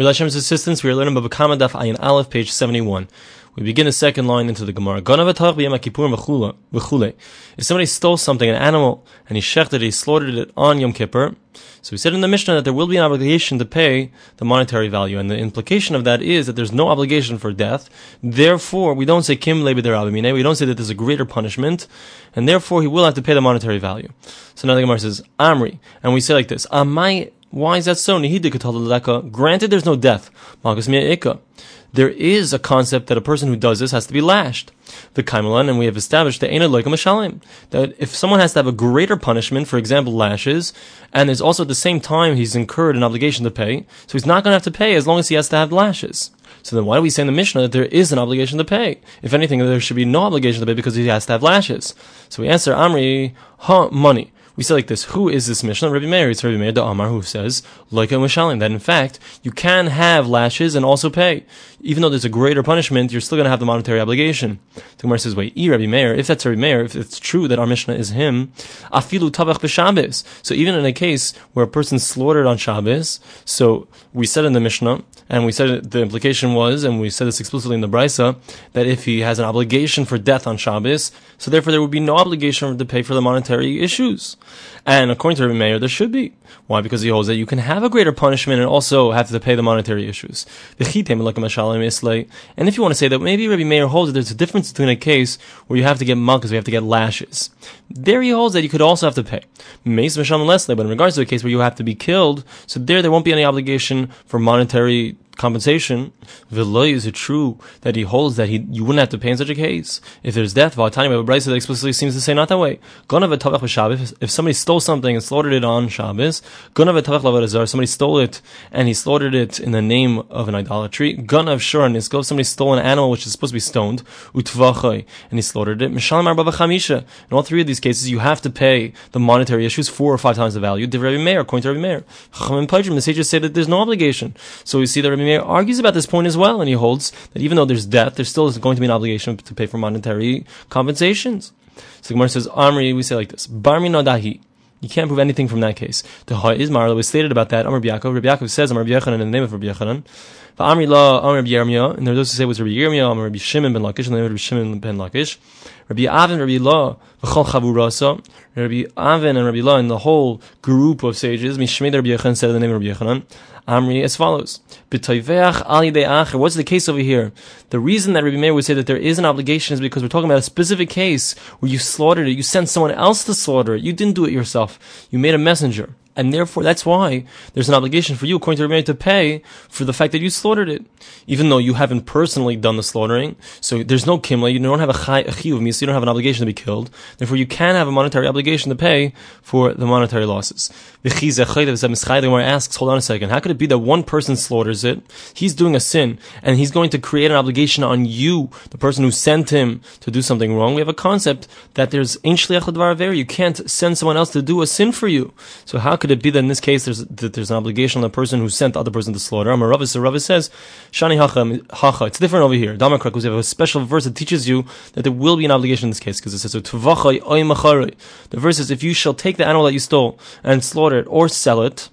With Hashem's assistance, we are learning Baba Kama Daf Ayin Aleph, page 71. We begin the second line into the Gemara. If somebody stole something, an animal, and he shechted he slaughtered it on Yom Kippur, so we said in the Mishnah that there will be an obligation to pay the monetary value, and the implication of that is that there's no obligation for death. Therefore, we don't say kim we don't say that there's a greater punishment, and therefore he will have to pay the monetary value. So now the Gemara says, Amri, and we say like this, Amai why is that so? Granted, there's no death. There is a concept that a person who does this has to be lashed. The kaimalan, and we have established the that if someone has to have a greater punishment, for example, lashes, and there's also at the same time he's incurred an obligation to pay, so he's not going to have to pay as long as he has to have lashes. So then why do we say in the Mishnah that there is an obligation to pay? If anything, there should be no obligation to pay because he has to have lashes. So we answer, Amri, ha, money we say like this: Who is this Mishnah? Rabbi Meir. It's Rabbi Meir the Amar who says like mishalim that in fact you can have lashes and also pay, even though there's a greater punishment. You're still going to have the monetary obligation. The Gemara says, wait, e Rabbi Meir. If that's Rabbi Meir, if it's true that our Mishnah is him, afilu tabach b'Shabbos. So even in a case where a person slaughtered on Shabbos, so we said in the Mishnah, and we said the implication was, and we said this explicitly in the Brisa, that if he has an obligation for death on Shabbos, so therefore there would be no obligation to pay for the monetary issues. And according to Rabbi Meir, there should be. Why? Because he holds that you can have a greater punishment and also have to pay the monetary issues. And if you want to say that maybe Rabbi Meir holds that there's a difference between a case where you have to get malchus, we have to get lashes. There he holds that you could also have to pay. But in regards to a case where you have to be killed, so there there won't be any obligation for monetary compensation. V'loy, is it true that he holds that he you wouldn't have to pay in such a case if there's death? V'atani, but Brisa that explicitly seems to say not that way. If somebody stole something and slaughtered it on Shabbos, somebody stole it and he slaughtered it in the name of an idolatry. Ganav shur and if somebody stole an animal which is supposed to be stoned, utvachai, and he slaughtered it. In all three of these cases, you have to pay the monetary issues four or five times the value. According to Rabbi Meir, the sages say that there's no obligation. So we see that Rabbi Argues about this point as well, and he holds that even though there's death, there still is going to be an obligation to pay for monetary compensations. So Gemara says, Amri, we say like this, Barmi Nadahi. You can't prove anything from that case. The Ha is Marla was stated about that. Amr Biakov. Rabbi Yaakov says Amr Yechanan in the name of Rabbi Yechanan. Amri La Amr Yirmiyah, and there are those who say it was Rabbi Yirmiyah, Amr Rabbi Shimon ben Lakish, and the name of Rabbi Shimon ben Lakish. Rabbi Avin, Rabbi La, V'chol Chavurasa, Rabbi Avin and Rabbi La, and the whole group of sages, Mishmei Rabbi Yechanan said the name of Rabbi Yechanan. Amri as follows. What's the case over here? The reason that Rabbi Meir would say that there is an obligation is because we're talking about a specific case where you slaughtered it, you sent someone else to slaughter it, you didn't do it yourself, you made a messenger and therefore that's why there's an obligation for you, according to Rabbi, to pay for the fact that you slaughtered it, even though you haven't personally done the slaughtering. So there's no kimla, you don't have a chiyuv, so you don't have an obligation to be killed. Therefore, you can have a monetary obligation to pay for the monetary losses. The Gemara asks, hold on a second, how could it be that one person slaughters it, he's doing a sin, and he's going to create an obligation on you, the person who sent him to do something wrong? We have a concept that there's you can't send someone else to do a sin for you. So how could it be that in this case there's that there's an obligation on the person who sent the other person to slaughter? Amar Rav, so Rav says, Shani hacha, hacha. It's different over here. Damakrak, because we have a special verse that teaches you that there will be an obligation in this case, because it says, The verse is, if you shall take the animal that you stole and slaughter it or sell it,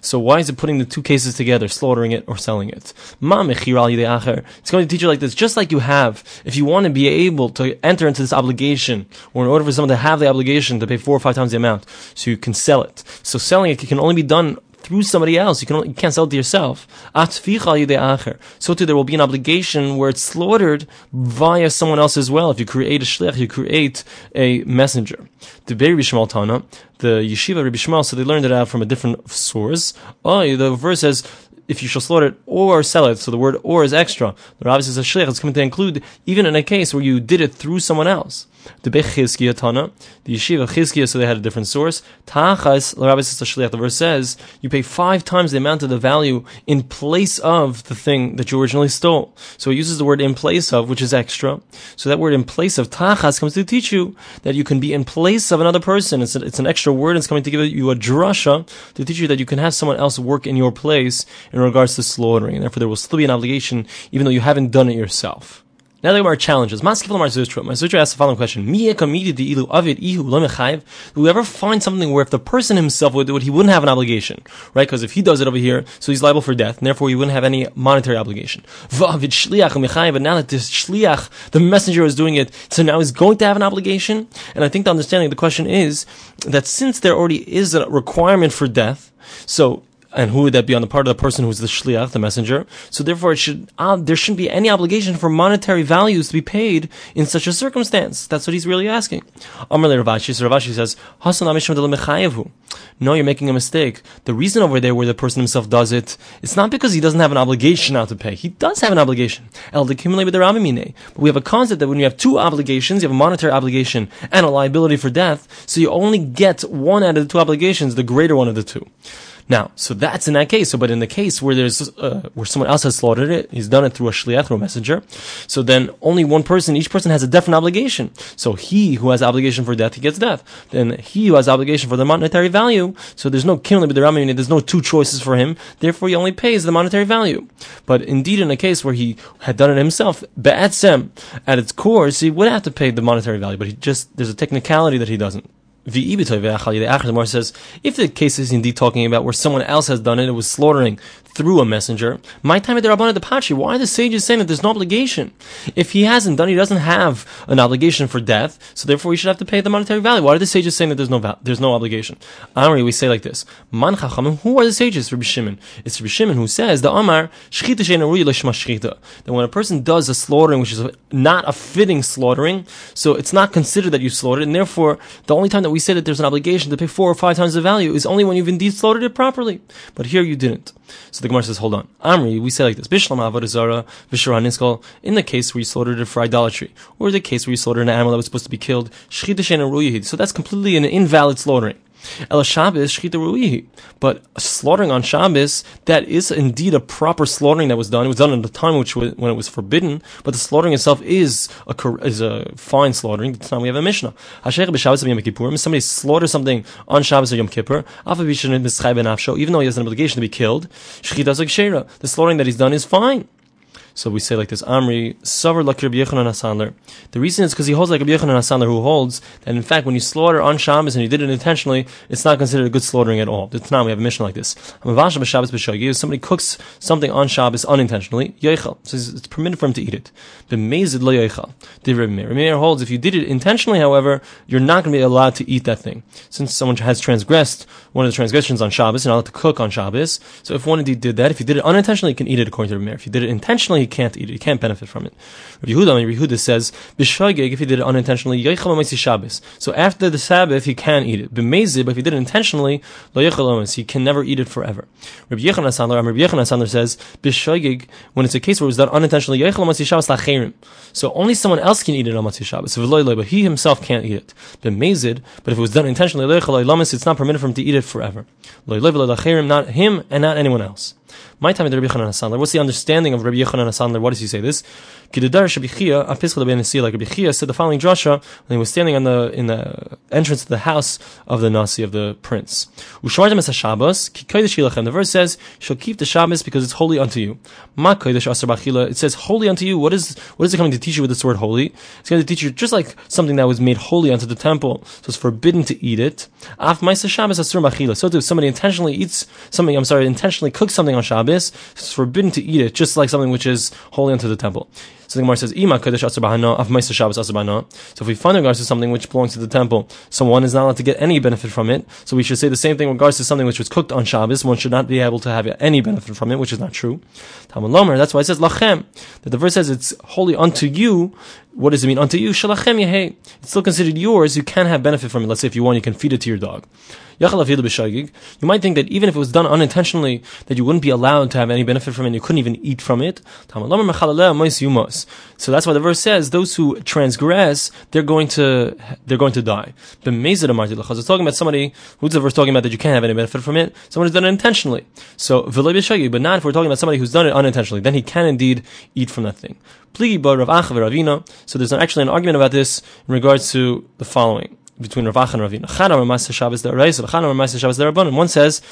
so why is it putting the two cases together, slaughtering it or selling it? It's going to teach you like this, just like you have, if you want to be able to enter into this obligation, or in order for someone to have the obligation to pay four or five times the amount, so you can sell it. So selling it can only be done through somebody else. You, can, you can't sell it to yourself. So too, there will be an obligation where it's slaughtered via someone else as well. If you create a shlich, you create a messenger. The Be'er Tana, the yeshiva Rabbi Shmuel, so they learned it out from a different source. Oh, the verse says, if you shall slaughter it or sell it, so the word or is extra. The Rabbi says a shlich is coming to include even in a case where you did it through someone else. The Bech Chizkiya Tana, the Yeshiva Chizkiya, so they had a different source. Tachas, the Rabbi says the verse says, you pay five times the amount of the value in place of the thing that you originally stole. So it uses the word in place of, which is extra. So that word in place of Tachas comes to teach you that you can be in place of another person. It's, a, it's an extra word, it's coming to give you a drasha to teach you that you can have someone else work in your place in regards to slaughtering. And therefore there will still be an obligation, even though you haven't done it yourself. Now the Gemara challenges. Maskif Lamar Zutra. My asks the following question: Whoever finds something where if the person himself would do it, he wouldn't have an obligation, right? Because if he does it over here, so he's liable for death, and therefore he wouldn't have any monetary obligation. But now that this shliach, the messenger, is doing it, so now he's going to have an obligation. And I think the understanding of the question is that since there already is a requirement for death, so and who would that be on the part of the person who's the shliach, the messenger? So therefore, it should uh, there shouldn't be any obligation for monetary values to be paid in such a circumstance. That's what he's really asking. Amr Rav Ashi, so Rav Ashi says, No, you're making a mistake. The reason over there where the person himself does it, it's not because he doesn't have an obligation now to pay. He does have an obligation. El with the Ramimine. But we have a concept that when you have two obligations, you have a monetary obligation and a liability for death, so you only get one out of the two obligations, the greater one of the two. Now, so that's in that case. So, but in the case where there's uh, where someone else has slaughtered it, he's done it through a shliach, through a messenger. So then only one person, each person has a different obligation. So he who has obligation for death, he gets death. Then he who has obligation for the monetary value, so there's no kimli b'derami, there's no two choices for him. Therefore, he only pays the monetary value. But indeed, in a case where he had done it himself, be'etzem, at its core, he would have to pay the monetary value, but he just there's a technicality that he doesn't. The Gemara says, if the case is indeed talking about where someone else has done it, it was slaughtering through a messenger, my time at the Rabbanah Pachi, why are the sages saying that there's no obligation? If he hasn't done, he doesn't have an obligation for death, so therefore he should have to pay the monetary value. Why are the sages saying that there's no there's no obligation? Amri, we say like this: Man chachamim, who are the sages? Rabbi Shimon. It's Rabbi Shimon who says the Amar shchita shchita. That when a person does a slaughtering which is not a fitting slaughtering, so it's not considered that you slaughtered, and therefore the only time that we say that there's an obligation to pay four or five times the value is only when you've indeed slaughtered it properly. But here you didn't. So the Gemara says, hold on. Amri, we say like this, Bishlam Avodah Vishra in the case where you slaughtered it for idolatry, or the case where you slaughtered an animal that was supposed to be killed, So that's completely an invalid slaughtering. El Shabbos shchita. But slaughtering on Shabbos, that is indeed a proper slaughtering that was done. It was done at the time which was, when it was forbidden, but the slaughtering itself is a is a fine slaughtering. This time we have a Mishnah. Somebody slaughters something on Shabbos or Yom Kippur, even though he has an obligation to be killed, the slaughtering that he's done is fine. So we say like this, Amri, Savar like Rabbi Yechanan Asandler. The reason is because he holds like Rabbi Yechanan Asandler, who holds that in fact when you slaughter on Shabbos and you did it intentionally, it's not considered a good slaughtering at all. It's not, we have a Mishnah like this. Somebody cooks something on Shabbos unintentionally, Yechal. So it's permitted for him to eat it. B'mezid lo Yechal. Meir holds if you did it intentionally, however, you're not going to be allowed to eat that thing. Since someone has transgressed one of the transgressions on Shabbos, not allowed to cook on Shabbos. So if one indeed did that, if you did it unintentionally, you can eat it according to Meir. If you did it intentionally, can't eat it. He can't benefit from it. Rabbi Yehuda, Rabbi Yehuda says, B'shagig, if he did it unintentionally, Shabbos. So after the Sabbath, he can eat it. But if he did it intentionally, Lo he can never eat it forever. Rabbi Yechanan Sandler, um, Rabbi Yechanan Sandler says, B'shagig, when it's a case where it was done unintentionally, Shabbos lacherim. So only someone else can eat it on Shabbos. But he himself can't eat it. But if it was done intentionally, it's not permitted for him to eat it forever. Not him and not anyone else. My time Rabbi Yechanan Hasandler. What's the understanding of Rabbi Yechanan Hasandler? What does he say this? Like Rabbi Chia said the following drasha when he was standing on the in the entrance to the house of the Nasi of the prince. Ushmartem es Shabbos, ki. The verse says, "Shall keep the Shabbos because it's holy unto you." Ma kodesh bachila. It says holy unto you. What is what is it coming to teach you with this word holy? It's going to teach you just like something that was made holy unto the temple, so it's forbidden to eat it. Af ma'isa Shabbos asur bachila. So if somebody intentionally eats something, I'm sorry, intentionally cooks something on Shabbos, it's forbidden to eat it, just like something which is holy unto the temple. So the Gemara says, "Ima kodesh af Shabbos So if we find in regards to something which belongs to the temple, someone is not allowed to get any benefit from it. So we should say the same thing in regards to something which was cooked on Shabbos. One should not be able to have any benefit from it, which is not true. Talmud Lomer. That's why it says lachem. That the verse says it's holy unto you. What does it mean unto you? Shalachem. It's still considered yours. You can have benefit from it. Let's say if you want, you can feed it to your dog. You might think that even if it was done unintentionally, that you wouldn't be allowed to have any benefit from it, you couldn't even eat from it. So that's why the verse says, those who transgress, they're going to, they're going to die. But It's talking about somebody, who's the verse talking about that you can't have any benefit from it? Someone who's done it intentionally. So, but not if we're talking about somebody who's done it unintentionally, then he can indeed eat from that thing. So there's actually an argument about this in regards to the following. Between Rav Acha and Ravina. Chana Ramasa Shabbos Daraisa, Chana Ramasa Shabbos Darabanan. One says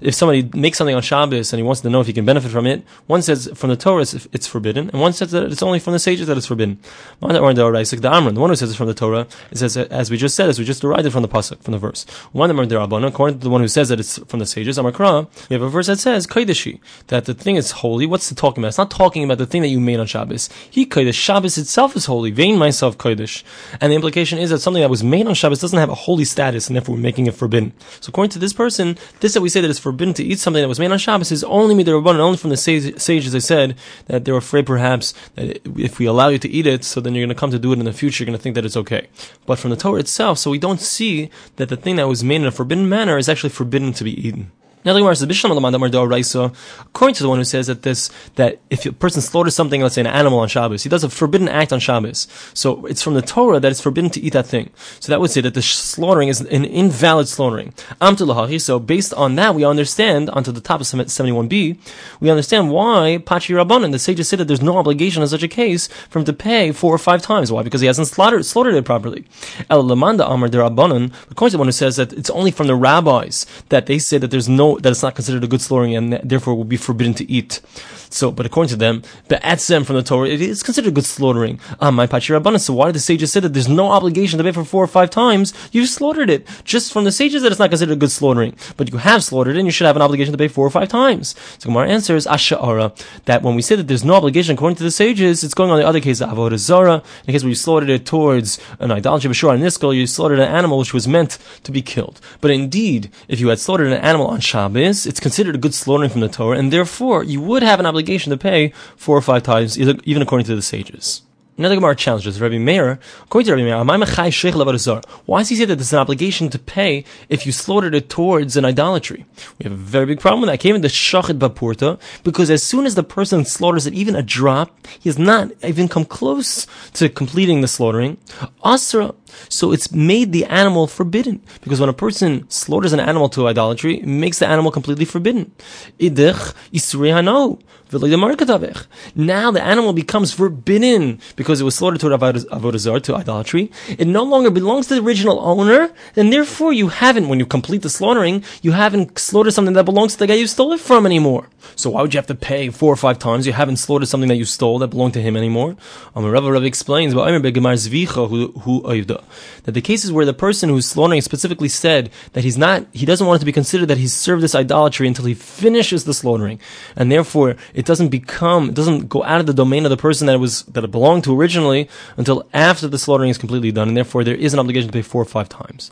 if somebody makes something on Shabbos and he wants to know if he can benefit from it, one says from the Torah it's forbidden, and one says that it's only from the sages that it's forbidden. The one who says it's from the Torah, it says, as we just said, as we just derived it from the pasuk, from the verse. One according to the one who says that it's from the sages, Amakra, we have a verse that says, Kaidashi, that the thing is holy. What's it talking about? It's not talking about the thing that you made on Shabbos. He Kaidash, Shabbos itself is holy. Vain myself Kaidash. And the implication is that something that was made on Shabbos doesn't have a holy status, and therefore we're making it forbidden. So according to this person, this that we say that it's forbidden to eat something that was made on Shabbos is only midrabanan, only from the sages. They said that they're afraid perhaps that if we allow you to eat it, so then you're going to come to do it in the future. You're going to think that it's okay. But from the Torah itself, so we don't see that the thing that was made in a forbidden manner is actually forbidden to be eaten. Now the Gemara says, according to the one who says that this that if a person slaughters something, let's say an animal on Shabbos, he does a forbidden act on Shabbos. So it's from the Torah that it's forbidden to eat that thing. So that would say that the slaughtering is an invalid slaughtering. So based on that, we understand onto the top of 71b, we understand why Pachi Rabbanan, the sages say that there's no obligation in such a case for him to pay four or five times. Why? Because he hasn't slaughtered, slaughtered it properly. El Lamanda Amar de Rabbanan, according to the one who says that it's only from the rabbis that they say that there's no that it's not considered a good slaughtering and therefore will be forbidden to eat. So, but according to them, be'atzem from the Torah, it is considered good slaughtering. Ah, my pachi rabbanan. So why did the sages say that there's no obligation to pay for four or five times? You've slaughtered it. Just from the sages that it's not considered a good slaughtering. But you have slaughtered it and you should have an obligation to pay four or five times. So Gemara answers, asha'ara, that when we say that there's no obligation according to the sages, it's going on the other case, of avodah zara, in the case where you slaughtered it towards an idolatry, but sure, on Niskal, you slaughtered an animal which was meant to be killed. But indeed, if you had slaughtered an animal on Shabbos, it's considered a good slaughtering from the Torah, and therefore you would have an obligation to pay four or five times, even according to the sages. Another Gemara challenges Rabbi Meir. According to Rabbi Meir, why does he say that there's an obligation to pay if you slaughtered it towards an idolatry? We have a very big problem with that. Came in the shachid bapurta because as soon as the person slaughters it, even a drop, he has not even come close to completing the slaughtering. Asra. So it's made the animal forbidden because when a person slaughters an animal to idolatry, it makes the animal completely forbidden. Idich now the animal becomes forbidden because it was slaughtered to avodah to idolatry. It no longer belongs to the original owner, and therefore you haven't, when you complete the slaughtering, you haven't slaughtered something that belongs to the guy you stole it from anymore. So why would you have to pay four or five times? You haven't slaughtered something that you stole that belonged to him anymore. Um, Rav Rav explains that the cases where the person who's slaughtering specifically said that he's not, he doesn't want it to be considered that he's served this idolatry until he finishes the slaughtering, and therefore it doesn't become, it doesn't go out of the domain of the person that it was that it belonged to originally until after the slaughtering is completely done, and therefore there is an obligation to pay four or five times.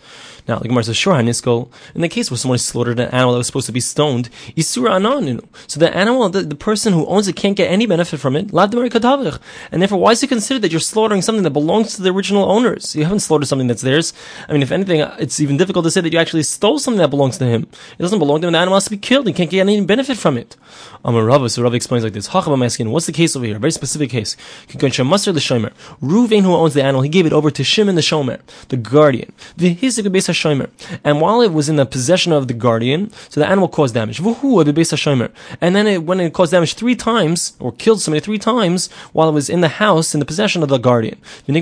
Now, the Gemara says, sure, Haniskol, in the case where someone slaughtered an animal that was supposed to be stoned, Isura Ananinu. So the animal, the, the person who owns it can't get any benefit from it, and therefore, why is it considered that you're slaughtering something that belongs to the original owners? You haven't slaughtered something that's theirs. I mean, if anything, it's even difficult to say that you actually stole something that belongs to him. It doesn't belong to him, the animal has to be killed, he can't get any benefit from it. Amar Rava, so Rava explains like this, Hachab my skin, what's the case over here? A very specific case. K'kuntchamuster the shomer. Ruvain, who owns the animal, he gave it over to Shimon the Shomer, the guardian. The and while it was in the possession of the guardian, so the animal caused damage. And then it, when it caused damage three times, or killed somebody three times, while it was in the house, in the possession of the guardian. And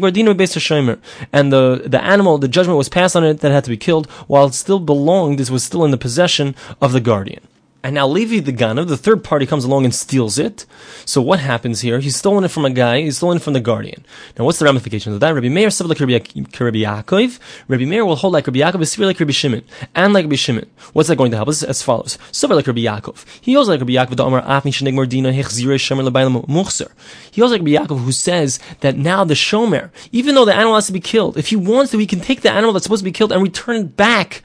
the, the animal, the judgment was passed on it that had to be killed, while it still belonged, this was still in the possession of the guardian. And now Levi the Ganav, the third party, comes along and steals it. So what happens here? He's stolen it from a guy. He's stolen it from the guardian. Now, what's the ramifications of that? Rabbi Meir said like Rabbi Yaakov. Rabbi Meir will hold like Rabbi Yaakov, is like Rabbi Shimon, and like Rabbi Shimon. What's that going to help us? As follows. Like Rabbi Yaakov. He holds like Rabbi Yaakov the Amar Afni Lebaylam Muchser. He holds like Rabbi Yaakov who says that now the Shomer, even though the animal has to be killed, if he wants to, he can take the animal that's supposed to be killed and return it back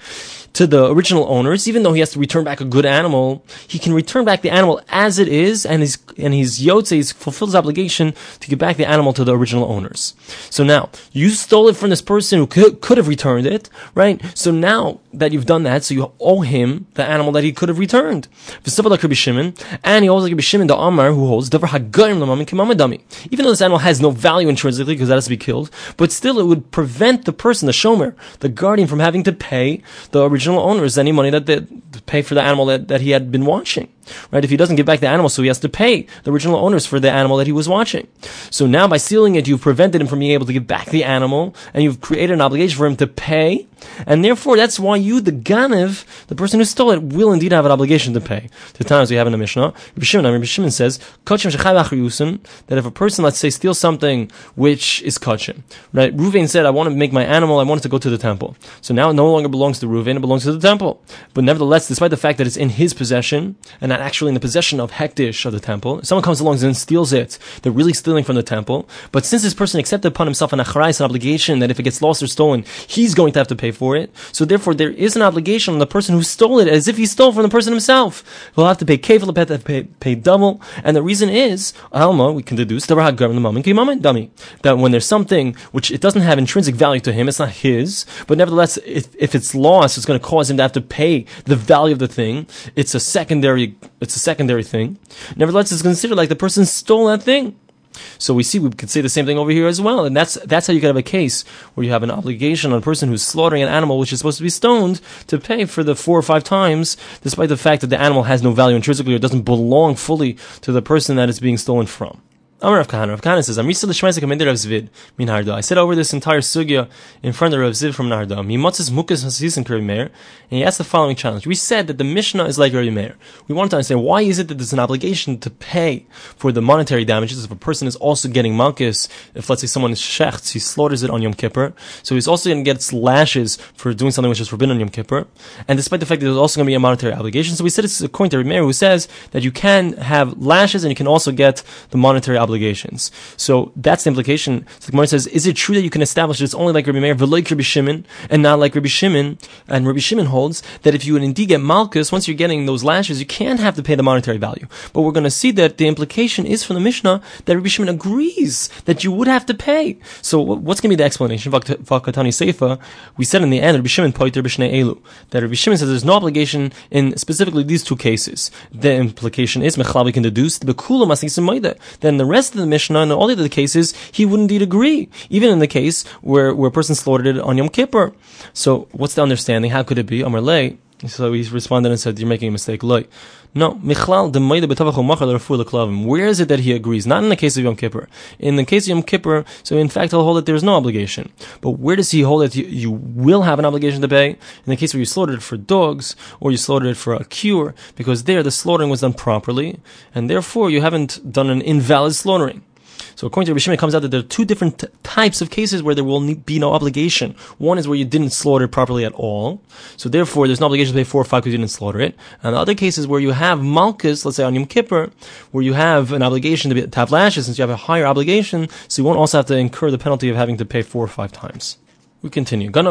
to the original owners, even though he has to return back a good animal, he can return back the animal as it is, and his and his yotze he's fulfilled his obligation to give back the animal to the original owners. So now you stole it from this person who could, could have returned it, right? So now that you've done that, so you owe him the animal that he could have returned. And he also like Shimon the Amar who holds Even though this animal has no value intrinsically because that has to be killed, but still it would prevent the person, the shomer, the guardian, from having to pay the original owners any money that they pay for the animal that, that he had been watching. Right? If he doesn't give back the animal, so he has to pay the original owners for the animal that he was watching. So now by sealing it, you've prevented him from being able to give back the animal, and you've created an obligation for him to pay, and therefore that's why you, the Ganev, the person who stole it, will indeed have an obligation to pay. The times we have in the Mishnah, Rabbi Shimon, Shimon says, that if a person, let's say, steals something which is kachim, right? Ruvain said, I want to make my animal, I want it to go to the temple. So now it no longer belongs to Ruvain, it belongs to the temple. But nevertheless, despite the fact that it's in his possession, and not actually in the possession of Hekdesh of the temple, someone comes along and steals it, they're really stealing from the temple. But since this person accepted upon himself an acharais, an obligation that if it gets lost or stolen, he's going to have to pay for it. So therefore, there is an obligation on the person who stole it, as if he stole from the person himself. He'll have to pay kefil, pay, pay double. And the reason is, Alma, we can deduce, that when there's something which it doesn't have intrinsic value to him, it's not his, but nevertheless, if, if it's lost, it's going to cause him to have to pay the value of the thing. It's a secondary, it's a secondary thing. Nevertheless, it's considered like the person stole that thing. So we see we could say the same thing over here as well, and that's that's how you can have a case where you have an obligation on a person who's slaughtering an animal which is supposed to be stoned to pay for the four or five times, despite the fact that the animal has no value intrinsically or doesn't belong fully to the person that it's being stolen from. Amar Rav Kahana. Rav Kahana says, "I'm Risa l'shmeizik amid Rav Zvid min Harda." I said over this entire sugya in front of Rav Zvid from Narda. Mimotzes mukas hasis and Meir, and he asked the following challenge. We said that the Mishnah is like Rabbi Meir. We wanted to understand why is it that there's an obligation to pay for the monetary damages if a person is also getting malchus. If let's say someone is shechts, he slaughters it on Yom Kippur, so he's also going to get lashes for doing something which is forbidden on Yom Kippur. And despite the fact that there's also going to be a monetary obligation, so we said it's according to Rabbi Meir who says that you can have lashes and you can also get the monetary obligations. So that's the implication. So the Gemara says, is it true that you can establish that it's only like Rabbi Meir, like Rabbi Shimon, and not like Rabbi Shimon? And Rabbi Shimon holds that if you would indeed get malchus, once you're getting those lashes, you can't have to pay the monetary value. But we're going to see that the implication is from the Mishnah that Rabbi Shimon agrees that you would have to pay. So what's going to be the explanation? Vakatani Seifa, we said in the end, Rabbi Shimon poiter b'shnei elu, that Rabbi Shimon says there's no obligation in specifically these two cases. The implication is, Mechlavi can deduce, the then the rest of the Mishnah in all the other cases, he would indeed agree, even in the case where, where a person slaughtered it on Yom Kippur. So, what's the understanding? How could it be? Amar Lei. So he responded and said, "You're making a mistake." Loi. No, Michlal the Where is it that he agrees? Not in the case of Yom Kippur. In the case of Yom Kippur, so in fact he'll hold that there's no obligation. But where does he hold that you, you will have an obligation to pay? In the case where you slaughtered it for dogs or you slaughtered it for a cure, because there the slaughtering was done properly, and therefore you haven't done an invalid slaughtering. So according to Rabbi Shimon, it comes out that there are two different t- types of cases where there will be no obligation. One is where you didn't slaughter properly at all, so therefore there's no obligation to pay four or five because you didn't slaughter it. And the other cases where you have malchus, let's say on Yom Kippur, where you have an obligation to, be, to have lashes, since you have a higher obligation, so you won't also have to incur the penalty of having to pay four or five times. We continue. We said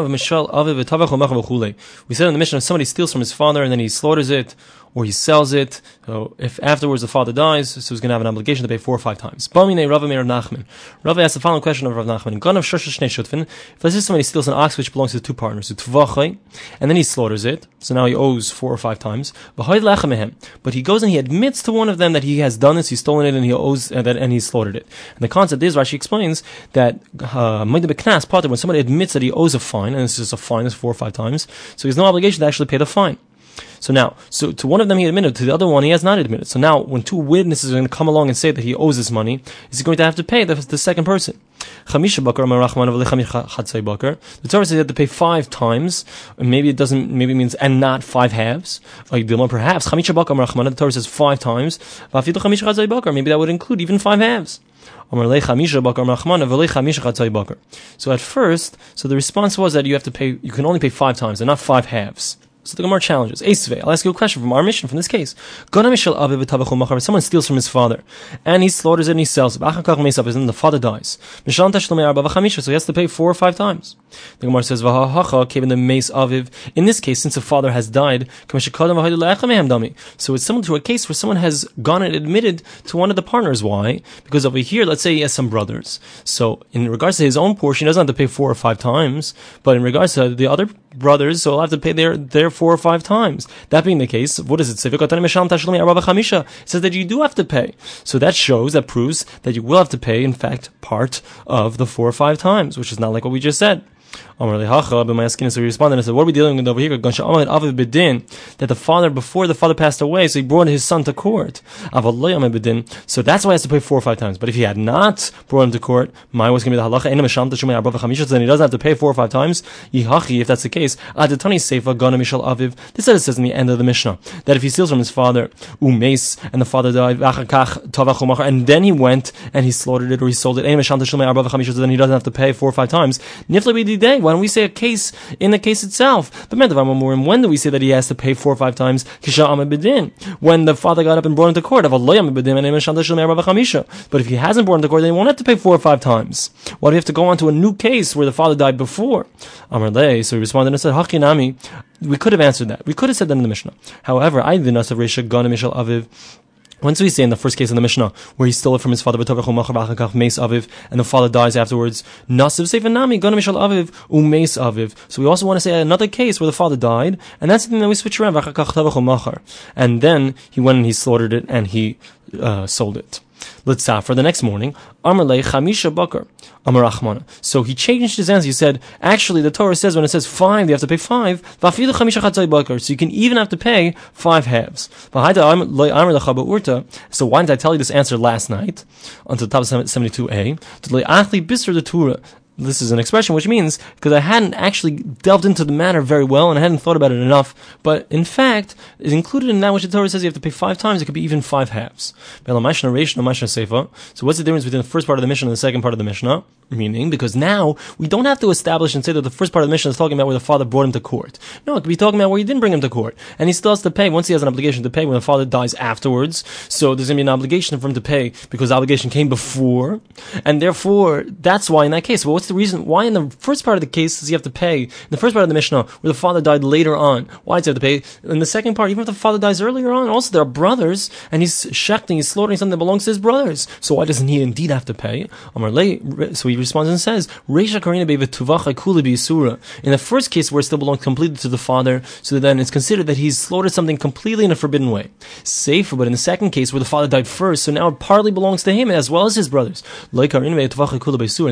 in the Mishnah if somebody steals from his father and then he slaughters it, or he sells it. So if afterwards the father dies, so he's going to have an obligation to pay four or five times. Bamine Rav Meir Nachman. The following question of Rav Nachman. If let's say somebody steals an ox which belongs to two partners, and then he slaughters it, so now he owes four or five times. But he goes and he admits to one of them that he has done this, he's stolen it, and he owes uh, that, and he slaughtered it. And the concept is, Rashi explains that uh, when somebody admits that he owes a fine, and it's just a fine, it's four or five times, so he has no obligation to actually pay the fine. So now, so to one of them he admitted, to the other one he has not admitted. So now, when two witnesses are going to come along and say that he owes this money, is he going to have to pay the, the second person? The Torah says you have to pay five times. Maybe it doesn't, maybe it means, and not five halves. Perhaps, the Torah says five times. Maybe that would include even five halves. So at first, so the response was that you have to pay, you can only pay five times and not five halves. So the Gemara challenges. I'll ask you a question from our Mishnah, from this case. Someone steals from his father, and he slaughters it and he sells it. And then the father dies. So he has to pay four or five times. The Gemara says. In this case, since the father has died, so it's similar to a case where someone has gone and admitted to one of the partners. Why? Because over here, let's say he has some brothers. So in regards to his own portion, he doesn't have to pay four or five times, but in regards to the other brothers, so he'll have to pay their, their four or five times. That being the case, what does it? It says that you do have to pay. So that shows, that proves that you will have to pay, in fact, part of the four or five times, which is not like what we just said. My so he responded and said, "What are we dealing with over here? That the father, before the father passed away, so he brought his son to court. So that's why he has to pay four or five times. But if he had not brought him to court, my was going to be the halacha. Then he doesn't have to pay four or five times. If that's the case, mishal aviv. This is says in the end of the Mishnah that if he steals from his father, umes, and the father died, and then he went and he slaughtered it or he sold it, then he doesn't have to pay four or five times. Nifla why don't we say a case in the case itself? But when do we say that he has to pay four or five times? When the father got up and brought him to court. But if he hasn't brought him to court, then he won't have to pay four or five times. Why do we have to go on to a new case where the father died before? So he responded and said, Hakinami. We could have answered that. We could have said that in the Mishnah. However, I did not Resha Gana Aviv. Once we say in the first case in the Mishnah, where he stole it from his father, and the father dies afterwards. So we also want to say another case where the father died, and that's the thing that we switch around, and then he went and he slaughtered it and he uh, sold it. For the next morning. Amarle Chamisha Bakar. Amarachmana. So he changed his answer. He said, actually, the Torah says when it says five, you have to pay five. So you can even have to pay five halves. So why did I tell you this answer last night? Until the top of 72a this is an expression which means because I hadn't actually delved into the matter very well and I hadn't thought about it enough, but in fact, it's included in that which the Torah says you have to pay five times, it could be even five halves. So what's the difference between the first part of the Mishnah and the second part of the Mishnah? Meaning, because now we don't have to establish and say that the first part of the Mishnah is talking about where the father brought him to court. No, it could be talking about where he didn't bring him to court. And he still has to pay, once he has an obligation to pay when the father dies afterwards. So there's going to be an obligation for him to pay because the obligation came before. And therefore, that's why in that case, well, what's the reason, why in the first part of the case does he have to pay? In the first part of the Mishnah, where the father died later on, why does he have to pay? In the second part, even if the father dies earlier on, also there are brothers, and he's shechting, he's slaughtering something that belongs to his brothers. So why doesn't he indeed have to pay? So he responds and says, in the first case where it still belongs completely to the father, so then it's considered that he's slaughtered something completely in a forbidden way. Safer, but in the second case where the father died first, so now it partly belongs to him as well as his brothers. And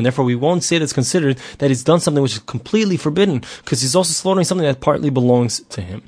therefore we won't say that it's considered that he's done something which is completely forbidden, because he's also slaughtering something that partly belongs to him.